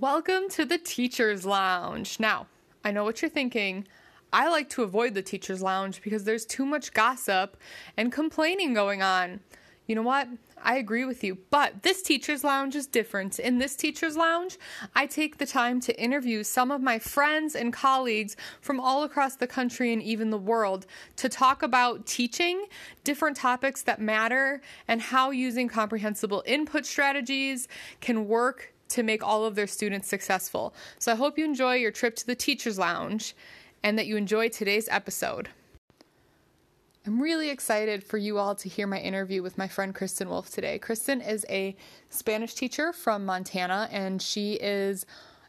Welcome to the Teacher's Lounge. Now, I know what you're thinking. I like to avoid the Teacher's Lounge because there's too much gossip and complaining going on. You know what? I agree with you, but this Teacher's Lounge is different. In this Teacher's Lounge, I take the time to interview some of my friends and colleagues from all across the country and even the world to talk about teaching, different topics that matter, and how using comprehensible input strategies can work to make all of their students successful. So I hope you enjoy your trip to the Teacher's Lounge and that you enjoy today's episode. I'm really excited for you all to hear my interview with my friend Kristen Wolf today. Kristen is a Spanish teacher from Montana and she is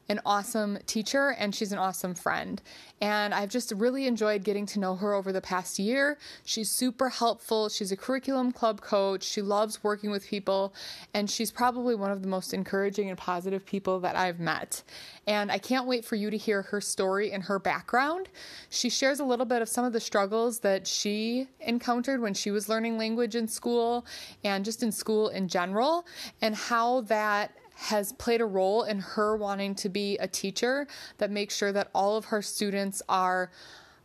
an awesome teacher and she's an awesome friend. And I've just really enjoyed getting to know her over the past year. She's super helpful. She's a curriculum club coach. She loves working with people. And she's probably one of the most encouraging and positive people that I've met. And I can't wait for you to hear her story and her background. She shares a little bit of some of the struggles that she encountered when she was learning language in school and just in school in general, and how that has played a role in her wanting to be a teacher that makes sure that all of her students are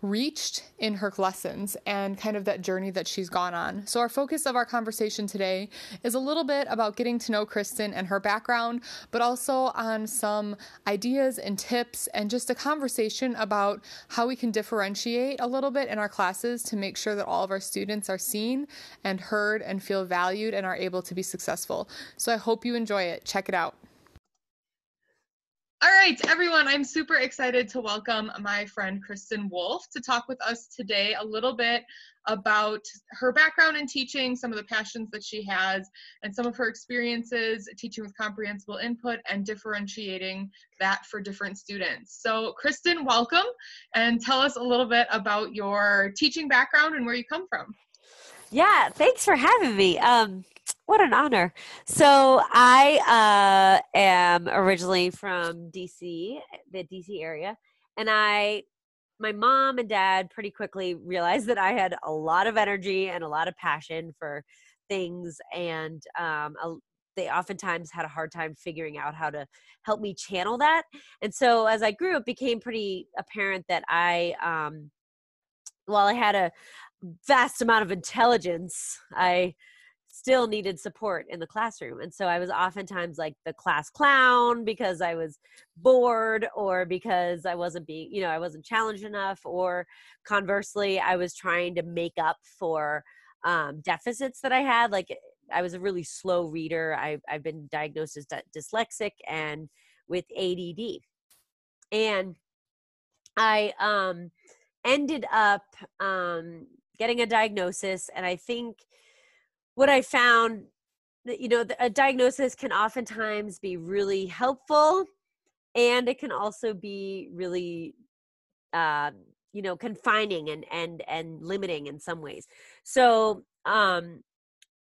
reached in her lessons and kind of that journey that she's gone on. So, our focus of our conversation today is a little bit about getting to know Kristen and her background, but also on some ideas and tips and just a conversation about how we can differentiate a little bit in our classes to make sure that all of our students are seen and heard and feel valued and are able to be successful. So, I hope you enjoy it. Check it out. All right, everyone, I'm super excited to welcome my friend Kristen Wolf to talk with us today a little bit about her background in teaching, some of the passions that she has, and some of her experiences teaching with comprehensible input and differentiating that for different students. So, Kristen, welcome and tell us a little bit about your teaching background and where you come from. Yeah, thanks for having me. Um, what an honor. So I uh, am originally from DC, the DC area, and I, my mom and dad pretty quickly realized that I had a lot of energy and a lot of passion for things, and um, a, they oftentimes had a hard time figuring out how to help me channel that. And so as I grew, it became pretty apparent that I, um, while I had a vast amount of intelligence, I still needed support in the classroom. And so I was oftentimes like the class clown because I was bored or because I wasn't being, you know, I wasn't challenged enough, or conversely, I was trying to make up for um, deficits that I had. Like I was a really slow reader. I, I've been diagnosed as dyslexic and with ADD. And I um, ended up um, getting a diagnosis, and I think what I found that you know a diagnosis can oftentimes be really helpful and it can also be really uh, you know confining and and and limiting in some ways. So um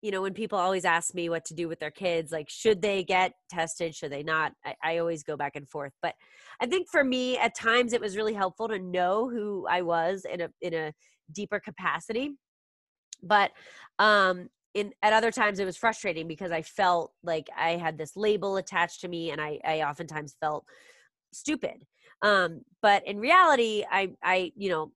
you know when people always ask me what to do with their kids like should they get tested should they not I, I always go back and forth. But i think for me at times it was really helpful to know who i was in a in a deeper capacity. But um in at other times it was frustrating because I felt like I had this label attached to me and I, I oftentimes felt stupid. Um, but in reality, I, I, you know,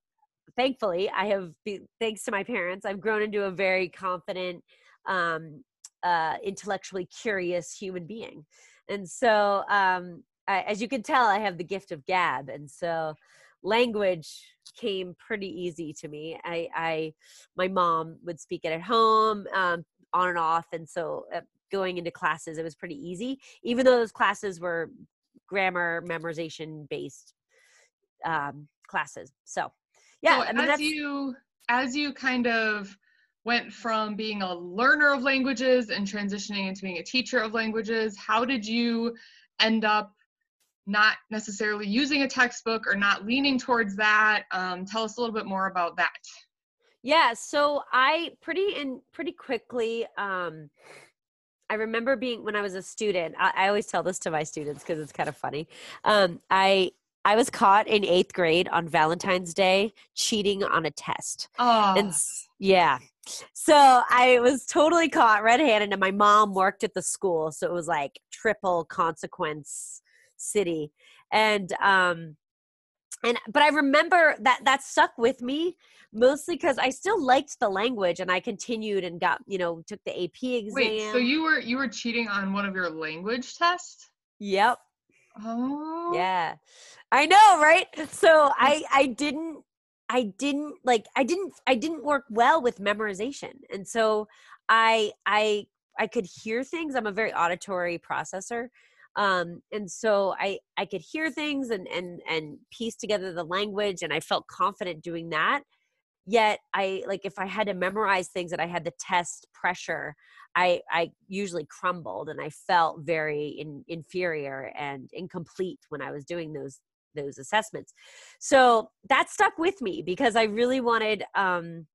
thankfully I have, thanks to my parents, I've grown into a very confident, um, uh, intellectually curious human being. And so, um, I, as you can tell, I have the gift of gab. And so language came pretty easy to me. I, I my mom would speak it at home, um, on and off, and so uh, going into classes, it was pretty easy. Even though those classes were grammar memorization based um, classes. So, yeah, so I mean, as you as you kind of went from being a learner of languages and transitioning into being a teacher of languages, how did you end up not necessarily using a textbook or not leaning towards that. Um, tell us a little bit more about that. Yeah, so I pretty and pretty quickly. Um, I remember being when I was a student. I, I always tell this to my students because it's kind of funny. Um, I I was caught in eighth grade on Valentine's Day cheating on a test. Oh. And yeah. So I was totally caught red handed, and my mom worked at the school. So it was like triple consequence city. And um and but i remember that that stuck with me mostly because i still liked the language and i continued and got you know took the ap exam Wait, so you were you were cheating on one of your language tests? yep. Oh. yeah. I know right? So i i didn't i didn't like i didn't i didn't work well with memorization. And so i i i could hear things. I'm a very auditory processor um and so i i could hear things and and and piece together the language and i felt confident doing that. Yet i like if i had to memorize things that i had the test pressure i i usually crumbled and i felt very in, inferior and incomplete when i was doing those those assessments. So that stuck with me because i really wanted um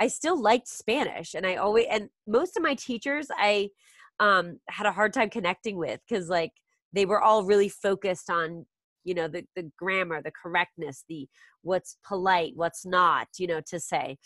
i still liked spanish and i always and most of my teachers i um had a hard time connecting with because like they were all really focused on you know the, the grammar the correctness the what's polite what's not you know to say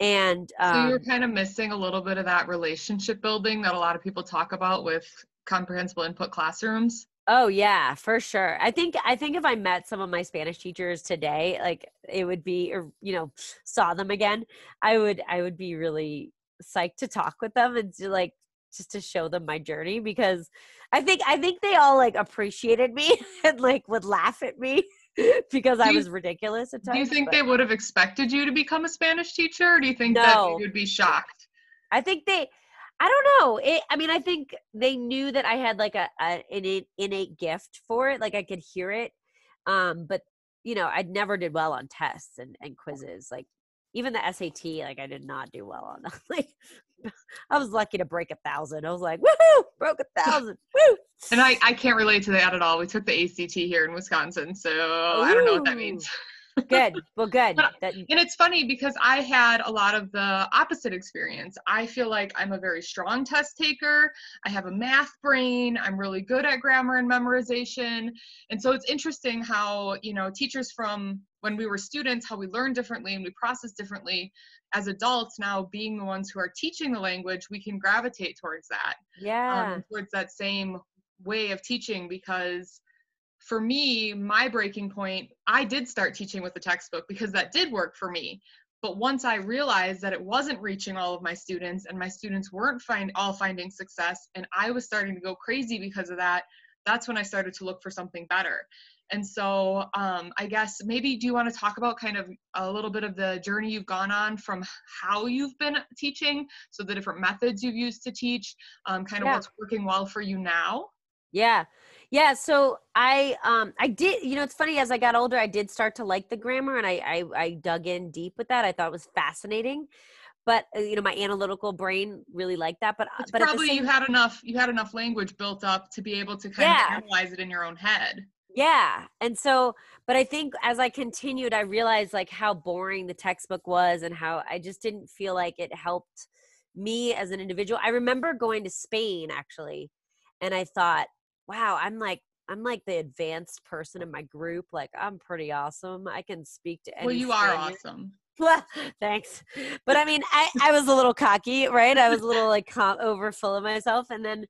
and So um, you were kind of missing a little bit of that relationship building that a lot of people talk about with comprehensible input classrooms. Oh yeah, for sure. I think I think if I met some of my Spanish teachers today, like it would be or you know, saw them again, I would I would be really psyched to talk with them and to like just to show them my journey because I think I think they all like appreciated me and like would laugh at me because I was ridiculous at times. Do you think but they would have expected you to become a Spanish teacher? Or do you think that you would be shocked? I think they I don't know. It, I mean, I think they knew that I had like a, a an innate, gift for it. Like I could hear it. Um, but you know, I never did well on tests and, and quizzes. Like even the SAT, like I did not do well on that. Like I was lucky to break a thousand. I was like, woohoo, broke a thousand. Woo! And I, I can't relate to that at all. We took the ACT here in Wisconsin, so I don't know what that means. Good. Well, good. But- That, And it's funny because I had a lot of the opposite experience. I feel like I'm a very strong test taker. I have a math brain. I'm really good at grammar and memorization. And so it's interesting how, you know, teachers from when we were students, how we learn differently and we process differently. As adults, now being the ones who are teaching the language, we can gravitate towards that, yeah. um, towards that same way of teaching because for me, my breaking point, I did start teaching with the textbook because that did work for me. But once I realized that it wasn't reaching all of my students and my students weren't find all finding success and I was starting to go crazy because of that, that's when I started to look for something better. And so um, I guess maybe do you want to talk about kind of a little bit of the journey you've gone on from how you've been teaching, so the different methods you've used to teach, um, kind of Yeah. what's working well for you now? Yeah. Yeah. So I um I did you know it's funny as I got older I did start to like the grammar and I I, I dug in deep with that. I thought it was fascinating. But uh, you know my analytical brain really liked that. But uh, It's but probably you had enough you had enough language built up to be able to kind Yeah. of analyze it in your own head. Yeah. And so, but I think as I continued, I realized like how boring the textbook was and how I just didn't feel like it helped me as an individual. I remember going to Spain actually, and I thought, wow, I'm like, I'm like the advanced person in my group. Like, I'm pretty awesome. I can speak to any well, you are Spaniard. awesome. Well, thanks. But I mean, I, I was a little cocky, right? I was a little like com- over full of myself. And then,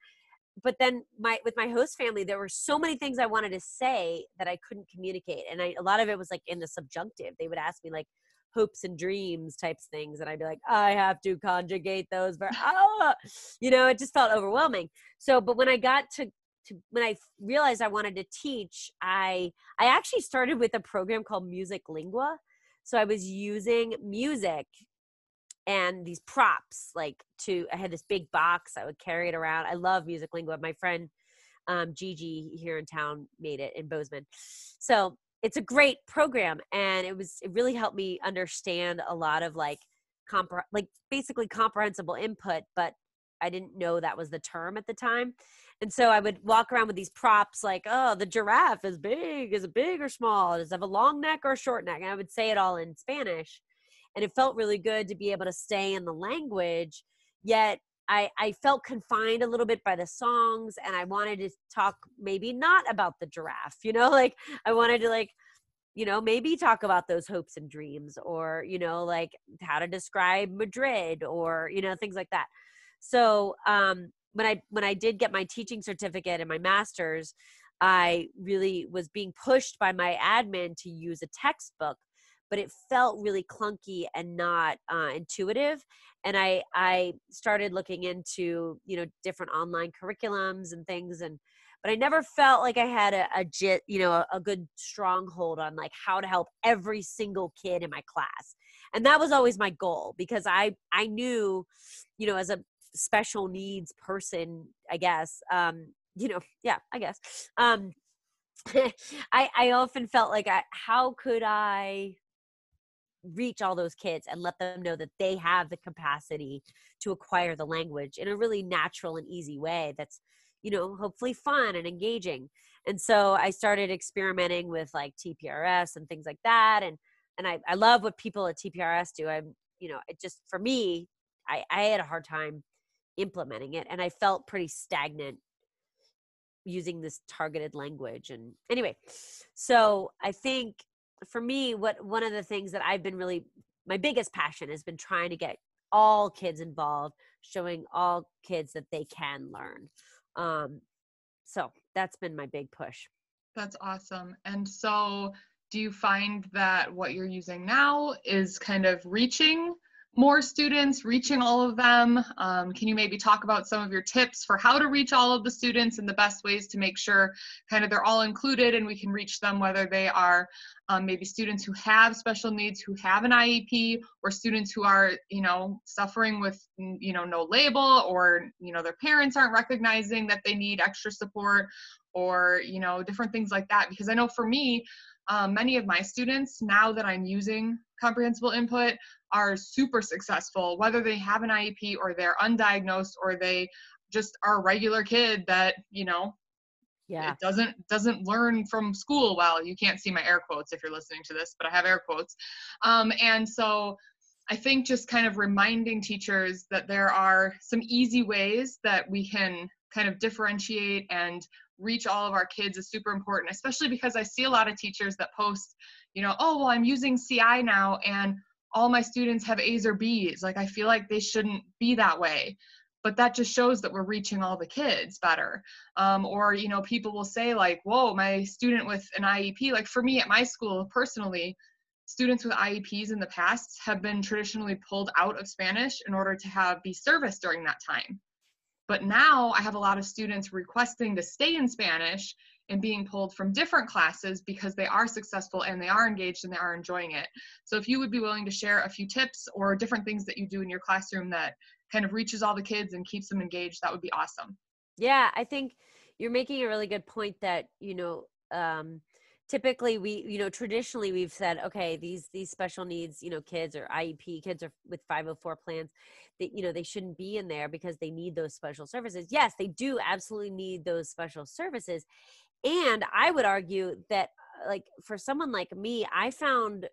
but then my, with my host family, there were so many things I wanted to say that I couldn't communicate. And I, a lot of it was like in the subjunctive. They would ask me like hopes and dreams types things. And I'd be like, I have to conjugate those. For, ah, you know, it just felt overwhelming. So, but when I got to, to when I realized I wanted to teach, I, I actually started with a program called Music Lingua. So I was using music and these props like to I had this big box I would carry it around. I love Music Lingua. My friend um, Gigi here in town made it in Bozeman. So it's a great program and it was it really helped me understand a lot of like compre- like basically comprehensible input, but I didn't know that was the term at the time. And so I would walk around with these props like, oh, the giraffe is big. Is it big or small? Does it have a long neck or a short neck? And I would say it all in Spanish. And it felt really good to be able to stay in the language. Yet I, I felt confined a little bit by the songs and I wanted to talk maybe not about the giraffe, you know, like I wanted to like, you know, maybe talk about those hopes and dreams or, you know, like how to describe Madrid or, you know, things like that. So um when I when I did get my teaching certificate and my master's, I really was being pushed by my admin to use a textbook, but it felt really clunky and not uh, intuitive. And I I started looking into you know different online curriculums and things and but I never felt like I had a, a jit, you know, a, a, good stronghold on like how to help every single kid in my class. And that was always my goal because I I knew, you know, as a special needs person, I guess, um, you know, yeah, I guess. Um I I often felt like I how could I reach all those kids and let them know that they have the capacity to acquire the language in a really natural and easy way that's you know hopefully fun and engaging. And so i started experimenting with like tprs and things like that and and i, I love what people at tprs do. I'm you know it just for me i i had a hard time implementing it and i felt pretty stagnant using this targeted language and anyway so i think for me what one of the things that i've been really my biggest passion has been trying to get all kids involved showing all kids that they can learn um, so that's been my big push. That's awesome. And so, do you find that what you're using now is kind of reaching more students, reaching all of them? Um, can you maybe talk about some of your tips for how to reach all of the students and the best ways to make sure kind of they're all included and we can reach them, whether they are um, maybe students who have special needs, who have an IEP, or students who are, you know, suffering with, you know, no label or, you know, their parents aren't recognizing that they need extra support or, you know, different things like that. Because I know for me, um, many of my students, now that I'm using comprehensible input, are super successful, whether they have an IEP or they're undiagnosed or they just are a regular kid that, you know, yeah. it doesn't doesn't learn from school well. You can't see my air quotes if you're listening to this, but I have air quotes. Um, and so I think just kind of reminding teachers that there are some easy ways that we can kind of differentiate and reach all of our kids is super important, especially because I see a lot of teachers that post, you know, oh, well, I'm using CI now and all my students have A's or B's. Like, I feel like they shouldn't be that way. But that just shows that we're reaching all the kids better. Um, or, you know, people will say, like, whoa, my student with an IEP, like for me at my school personally, students with IEPs in the past have been traditionally pulled out of Spanish in order to have be serviced during that time. But now I have a lot of students requesting to stay in Spanish and being pulled from different classes because they are successful and they are engaged and they are enjoying it. So if you would be willing to share a few tips or different things that you do in your classroom that kind of reaches all the kids and keeps them engaged, that would be awesome. Yeah, I think you're making a really good point that, you know, um, typically we you know traditionally we've said okay these these special needs you know kids or iep kids are with 504 plans that you know they shouldn't be in there because they need those special services. Yes they do absolutely need those special services and i would argue that uh, like for someone like me i found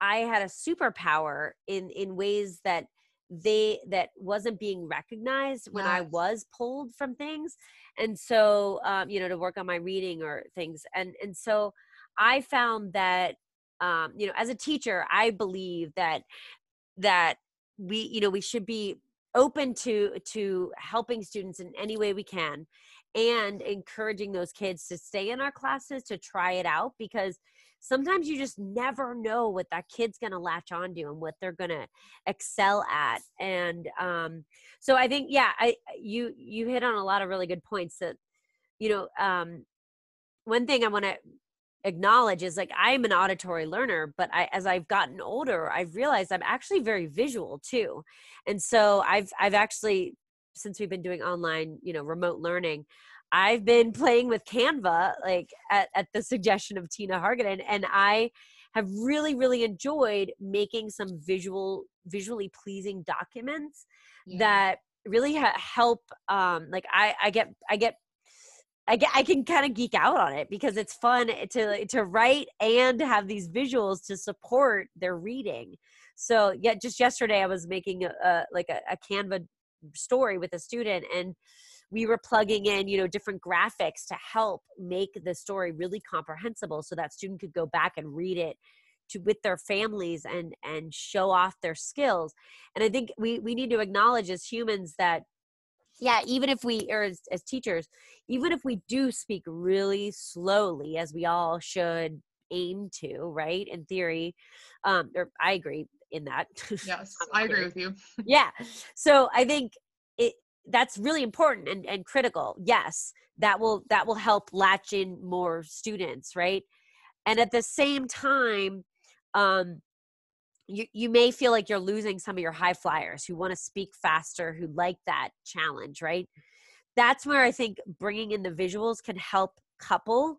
i had a superpower in in ways that they that wasn't being recognized when yes. i was pulled from things and so um, you know to work on my reading or things and and so i found that um, you know as a teacher i believe that that we you know we should be open to to helping students in any way we can and encouraging those kids to stay in our classes to try it out because sometimes you just never know what that kid's going to latch onto and what they're going to excel at and um, so i think yeah i you you hit on a lot of really good points that you know um, one thing i want to acknowledge is like i'm an auditory learner but I, as i've gotten older i've realized i'm actually very visual too and so i've i've actually since we've been doing online, you know, remote learning, I've been playing with Canva, like at, at the suggestion of Tina Hargaden, and I have really, really enjoyed making some visual, visually pleasing documents yeah. that really ha- help. Um, like I, I get, I get I get I can kind of geek out on it because it's fun to to write and have these visuals to support their reading. So yeah, just yesterday I was making a, a like a, a Canva story with a student and we were plugging in you know different graphics to help make the story really comprehensible so that student could go back and read it to with their families and and show off their skills. And i think we we need to acknowledge as humans that yeah even if we or as, as teachers even if we do speak really slowly as we all should aim to right in theory um or i agree in that. Yes i agree with you. Yeah. So i think that's really important and, and critical yes that will that will help latch in more students right? And at the same time um you, you may feel like you're losing some of your high flyers who want to speak faster who like that challenge right? That's where i think bringing in the visuals can help couple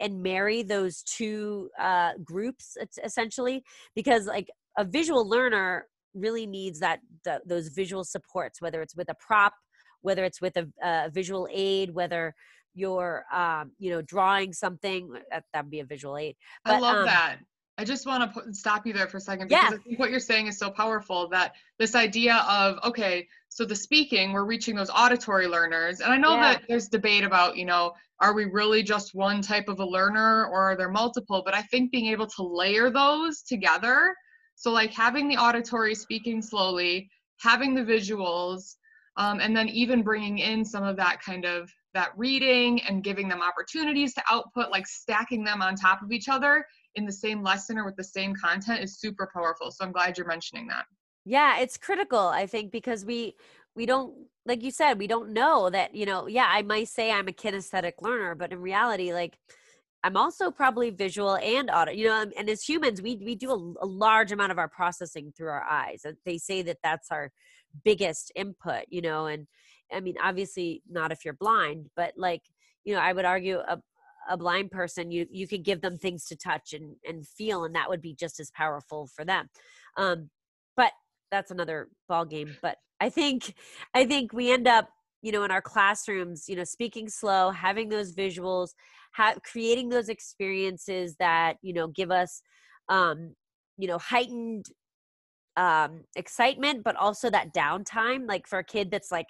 and marry those two uh, groups essentially because like a visual learner really needs that the, those visual supports whether it's with a prop whether it's with a, a visual aid whether you're um, you know drawing something that would be a visual aid but, i love um, that I just want to put, stop you there for a second because yeah. I think what you're saying is so powerful that this idea of okay, so the speaking, we're reaching those auditory learners, and I know yeah. that there's debate about you know are we really just one type of a learner or are there multiple? But I think being able to layer those together, so like having the auditory speaking slowly, having the visuals, um, and then even bringing in some of that kind of that reading and giving them opportunities to output, like stacking them on top of each other in the same lesson or with the same content is super powerful. So I'm glad you're mentioning that. Yeah, it's critical, I think, because we we don't like you said, we don't know that, you know, yeah, I might say I'm a kinesthetic learner, but in reality, like I'm also probably visual and audio, you know, and as humans, we we do a, a large amount of our processing through our eyes. They say that that's our biggest input, you know, and I mean, obviously not if you're blind, but like, you know, I would argue a, a blind person you you could give them things to touch and and feel and that would be just as powerful for them um but that's another ball game but i think i think we end up you know in our classrooms you know speaking slow having those visuals have creating those experiences that you know give us um you know heightened um excitement but also that downtime like for a kid that's like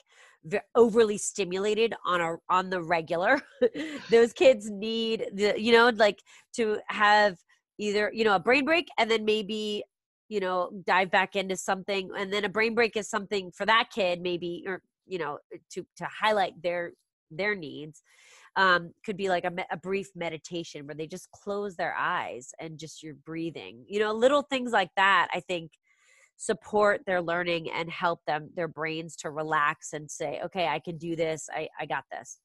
overly stimulated on a on the regular those kids need the you know like to have either you know a brain break and then maybe you know dive back into something and then a brain break is something for that kid maybe or you know to to highlight their their needs um, could be like a, a, brief meditation where they just close their eyes and just you're breathing you know little things like that i think support their learning and help them their brains to relax and say okay i can do this. I, I got this.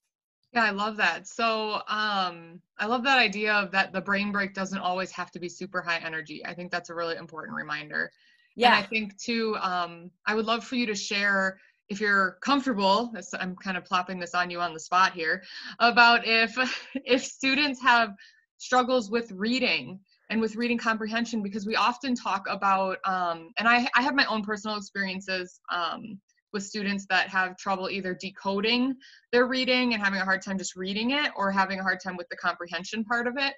Yeah i love that. So um i love that idea of that the brain break doesn't always have to be super high energy. I think that's a really important reminder. Yeah and i think too um i would love for you to share if you're comfortable i'm kind of plopping this on you on the spot here about if if students have struggles with reading and with reading comprehension because we often talk about um, and I, I have my own personal experiences um, with students that have trouble either decoding their reading and having a hard time just reading it or having a hard time with the comprehension part of it.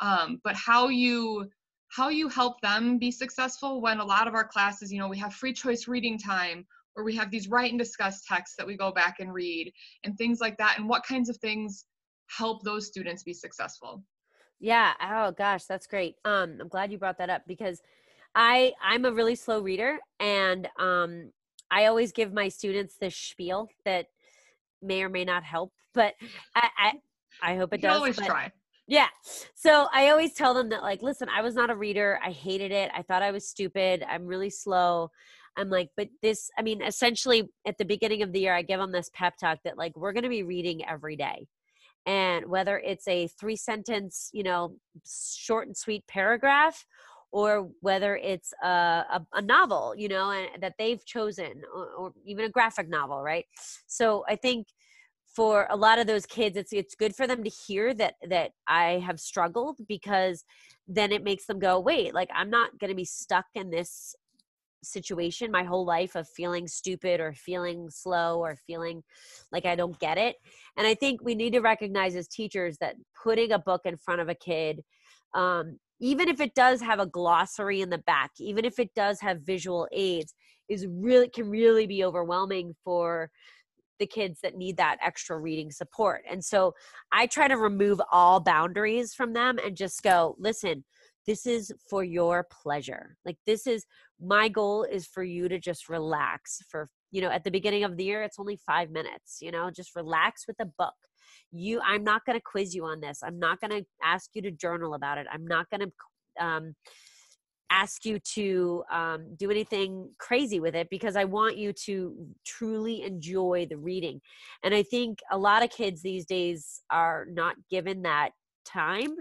Um, but how you how you help them be successful when a lot of our classes you know we have free choice reading time or we have these write and discuss texts that we go back and read and things like that and what kinds of things help those students be successful yeah. Oh gosh, that's great. Um, I'm glad you brought that up because I I'm a really slow reader and um I always give my students this spiel that may or may not help, but I I, I hope it you does. Always but, try. Yeah. So I always tell them that like, listen, I was not a reader. I hated it. I thought I was stupid. I'm really slow. I'm like, but this, I mean, essentially at the beginning of the year, I give them this pep talk that like, we're going to be reading every day. And whether it's a three sentence you know short and sweet paragraph or whether it's a, a, a novel you know and that they've chosen or, or, even a graphic novel right? So i think for a lot of those kids it's it's good for them to hear that that i have struggled because then it makes them go wait like i'm not going to be stuck in this situation my whole life of feeling stupid or feeling slow or feeling like I don't get it. And I think we need to recognize as teachers that putting a book in front of a kid, um, even if it does have a glossary in the back, even if it does have visual aids, is really can really be overwhelming for the kids that need that extra reading support. And so I try to remove all boundaries from them and just go, listen, this is for your pleasure. Like this is my goal is for you to just relax for you know, at the beginning of the year, it's only five minutes, you know, just relax with a book. You, I'm not going to quiz you on this. I'm not going to ask you to journal about it. I'm not going to, um, ask you to um, do anything crazy with it because I want you to truly enjoy the reading. And I think a lot of kids these days are not given that time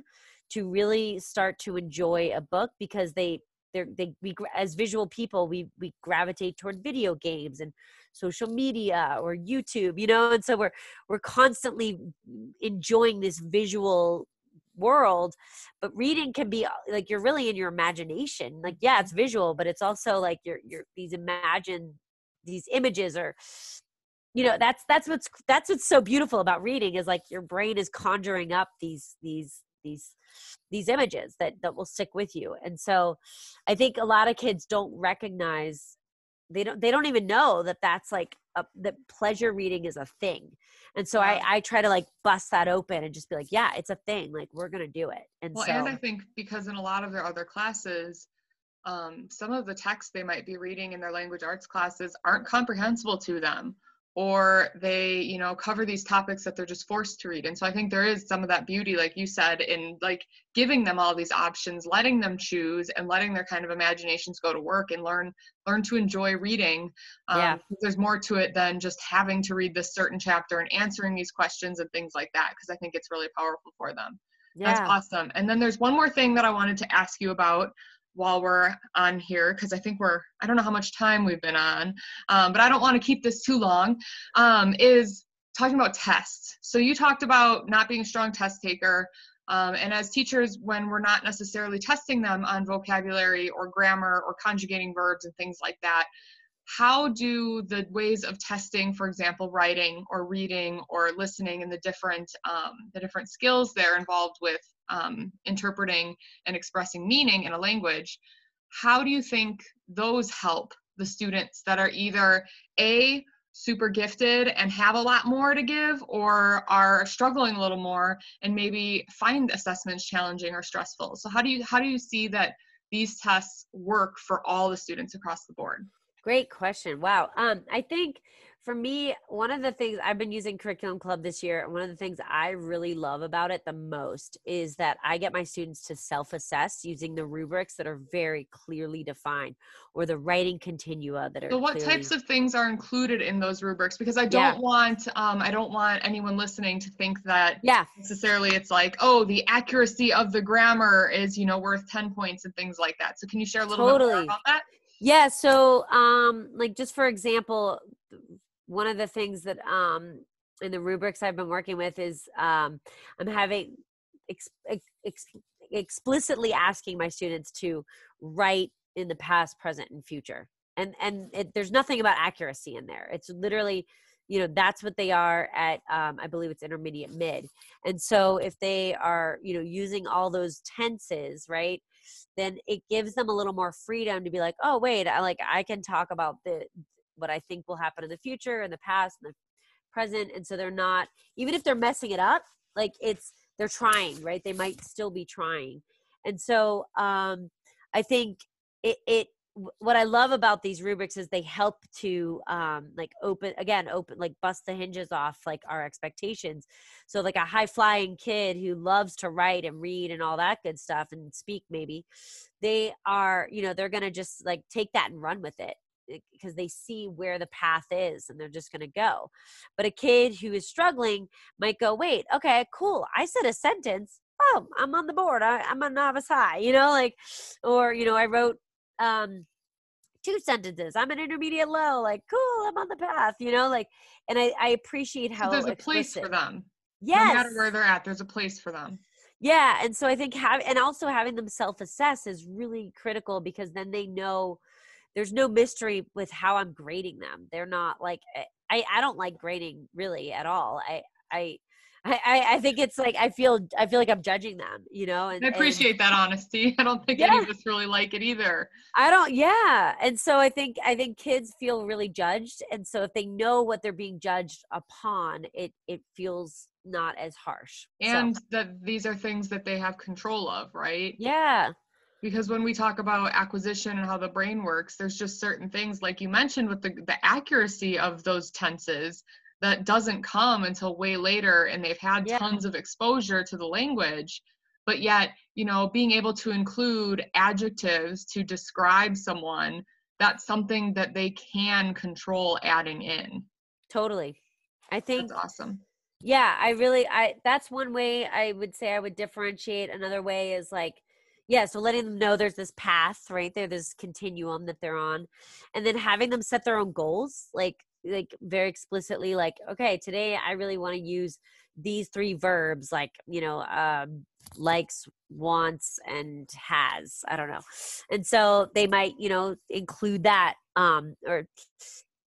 to really start to enjoy a book because they they're they we as visual people we we gravitate toward video games and social media or youtube you know? And so we're we're constantly enjoying this visual world but reading can be uh, like you're really in your imagination. Like yeah it's visual but it's also like you're you're these imagine these images or you know that's that's what's that's what's so beautiful about reading is like your brain is conjuring up these these these these images that that will stick with you. And so i think a lot of kids don't recognize they don't they don't even know that that's like a, that pleasure reading is a thing. And so yeah. I, I try to like bust that open and just be like yeah it's a thing like we're gonna do it. And well so, and i think because in a lot of their other classes um, some of the texts they might be reading in their language arts classes aren't comprehensible to them or they you know cover these topics that they're just forced to read and so i think there is some of that beauty like you said in like giving them all these options letting them choose and letting their kind of imaginations go to work and learn learn to enjoy reading um, yeah. there's more to it than just having to read this certain chapter and answering these questions and things like that because i think it's really powerful for them yeah. that's awesome and then there's one more thing that i wanted to ask you about while we're on here because I think we're, I don't know how much time we've been on, um, but I don't want to keep this too long, um, is talking about tests. So you talked about not being a strong test taker. Um, and as teachers, when we're not necessarily testing them on vocabulary or grammar or conjugating verbs and things like that, how do the ways of testing, for example, writing or reading or listening and the different um, the different skills they're involved with um, interpreting and expressing meaning in a language, how do you think those help the students that are either a super gifted and have a lot more to give or are struggling a little more and maybe find assessments challenging or stressful so how do you how do you see that these tests work for all the students across the board Great question. Wow. Um, I think for me, one of the things I've been using Curriculum Club this year, and one of the things I really love about it the most is that I get my students to self assess using the rubrics that are very clearly defined or the writing continua that are. So, what clearly... types of things are included in those rubrics? Because I don't yeah. want, um, I don't want anyone listening to think that yeah. necessarily it's like, oh, the accuracy of the grammar is, you know, worth 10 points and things like that. So, can you share a little totally. bit more about that? Yeah. So, um, like just for example, one of the things that um in the rubrics I've been working with is um I'm having ex- ex- explicitly asking my students to write in the past, present, and future. And and it, there's nothing about accuracy in there. It's literally you know that's what they are at um, i believe it's intermediate mid and so if they are you know using all those tenses right then it gives them a little more freedom to be like, oh wait, I like I can talk about the what I think will happen in the future, in the past, in the present, and so they're not even if they're messing it up, like it's they're trying, right? They might still be trying, and so um, I think it, it what I love about these rubrics is they help to um, like open again, open like bust the hinges off like our expectations. So like a high flying kid who loves to write and read and all that good stuff and speak maybe, they are you know they're gonna just like take that and run with it because they see where the path is and they're just going to go. But a kid who is struggling might go, wait, okay, cool. I said a sentence. Oh, I'm on the board. I, am a novice high, you know, like, or, you know, I wrote um two sentences i'm an intermediate low like cool i'm on the path you know like and i i appreciate how so there's a place for them yes no matter where they're at there's a place for them yeah and so i think have and also having them self-assess is really critical because then they know there's no mystery with how i'm grading them they're not like eh, i i don't like grading really at all i i I, I think it's like I feel I feel like I'm judging them, you know. And I appreciate and, that honesty. I don't think yeah. any of us really like it either. I don't. Yeah, and so I think I think kids feel really judged, and so if they know what they're being judged upon, it it feels not as harsh. And so. that these are things that they have control of, right? Yeah. Because when we talk about acquisition and how the brain works there's just certain things like you mentioned with the, the accuracy of those tenses that doesn't come until way later and they've had yeah. tons of exposure to the language. But yet you know being able to include adjectives to describe someone that's something that they can control adding in. Totally. I think that's awesome. Yeah i really i that's one way i would say i would differentiate another way is like yeah so letting them know there's this path right there this continuum that they're on and then having them set their own goals like like very explicitly like okay today i really want to use these three verbs like you know um likes wants and has i don't know and so they might you know include that um or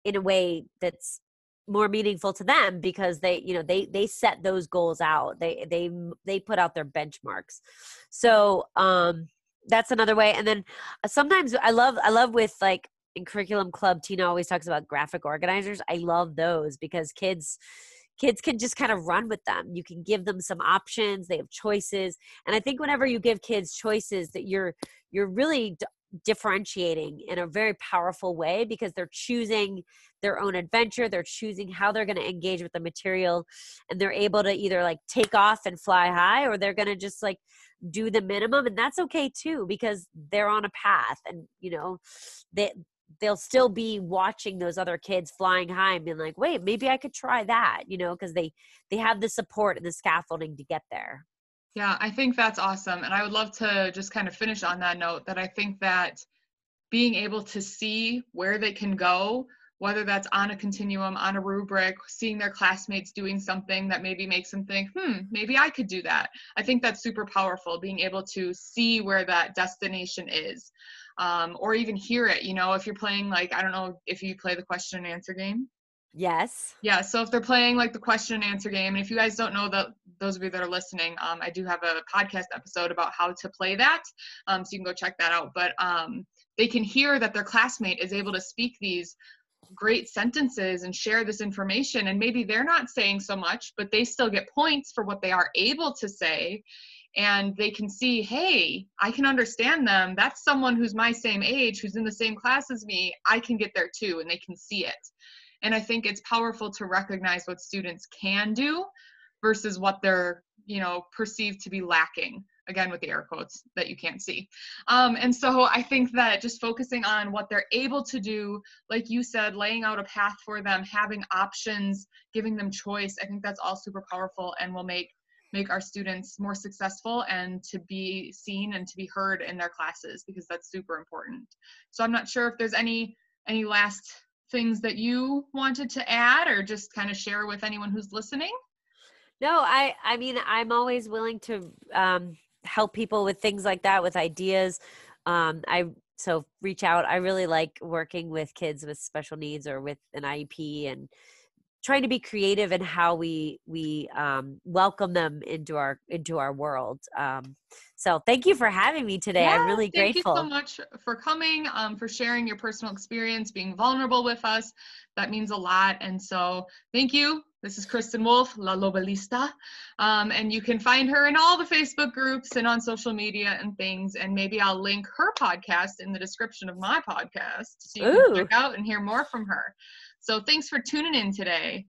in a way that's more meaningful to them because they you know they they set those goals out. They they they put out their benchmarks. So um that's another way. And then uh, sometimes i love i love with like in curriculum club tina always talks about graphic organizers. I love those because kids kids can just kind of run with them. You can give them some options. They have choices. And i think whenever you give kids choices that you're you're really differentiating in a very powerful way because they're choosing their own adventure they're choosing how they're going to engage with the material and they're able to either like take off and fly high or they're going to just like do the minimum and that's okay too because they're on a path and you know they they'll still be watching those other kids flying high and being like wait maybe i could try that you know because they they have the support and the scaffolding to get there yeah, I think that's awesome. And I would love to just kind of finish on that note that I think that being able to see where they can go, whether that's on a continuum, on a rubric, seeing their classmates doing something that maybe makes them think, hmm, maybe I could do that. I think that's super powerful, being able to see where that destination is. Um, or even hear it, you know, if you're playing like, I don't know if you play the question and answer game. Yes. Yeah. So if they're playing like the question and answer game, and if you guys don't know that, those of you that are listening, um, I do have a podcast episode about how to play that. Um, so you can go check that out. But um, they can hear that their classmate is able to speak these great sentences and share this information. And maybe they're not saying so much, but they still get points for what they are able to say. And they can see, hey, I can understand them. That's someone who's my same age, who's in the same class as me. I can get there too. And they can see it. And I think it's powerful to recognize what students can do versus what they're, you know, perceived to be lacking. Again, with the air quotes that you can't see. Um, and so I think that just focusing on what they're able to do, like you said, laying out a path for them, having options, giving them choice, I think that's all super powerful and will make make our students more successful and to be seen and to be heard in their classes because that's super important. So I'm not sure if there's any any last things that you wanted to add or just kind of share with anyone who's listening? No, I I mean I'm always willing to um, help people with things like that with ideas. Um, I so reach out. I really like working with kids with special needs or with an IEP and trying to be creative in how we we um, welcome them into our into our world. Um, so thank you for having me today. Yeah, I'm really thank grateful. Thank you so much for coming, um, for sharing your personal experience, being vulnerable with us. That means a lot. And so thank you. This is Kristen Wolf, La Lobelista. Um, and you can find her in all the Facebook groups and on social media and things. And maybe I'll link her podcast in the description of my podcast so you Ooh. can check out and hear more from her. So thanks for tuning in today.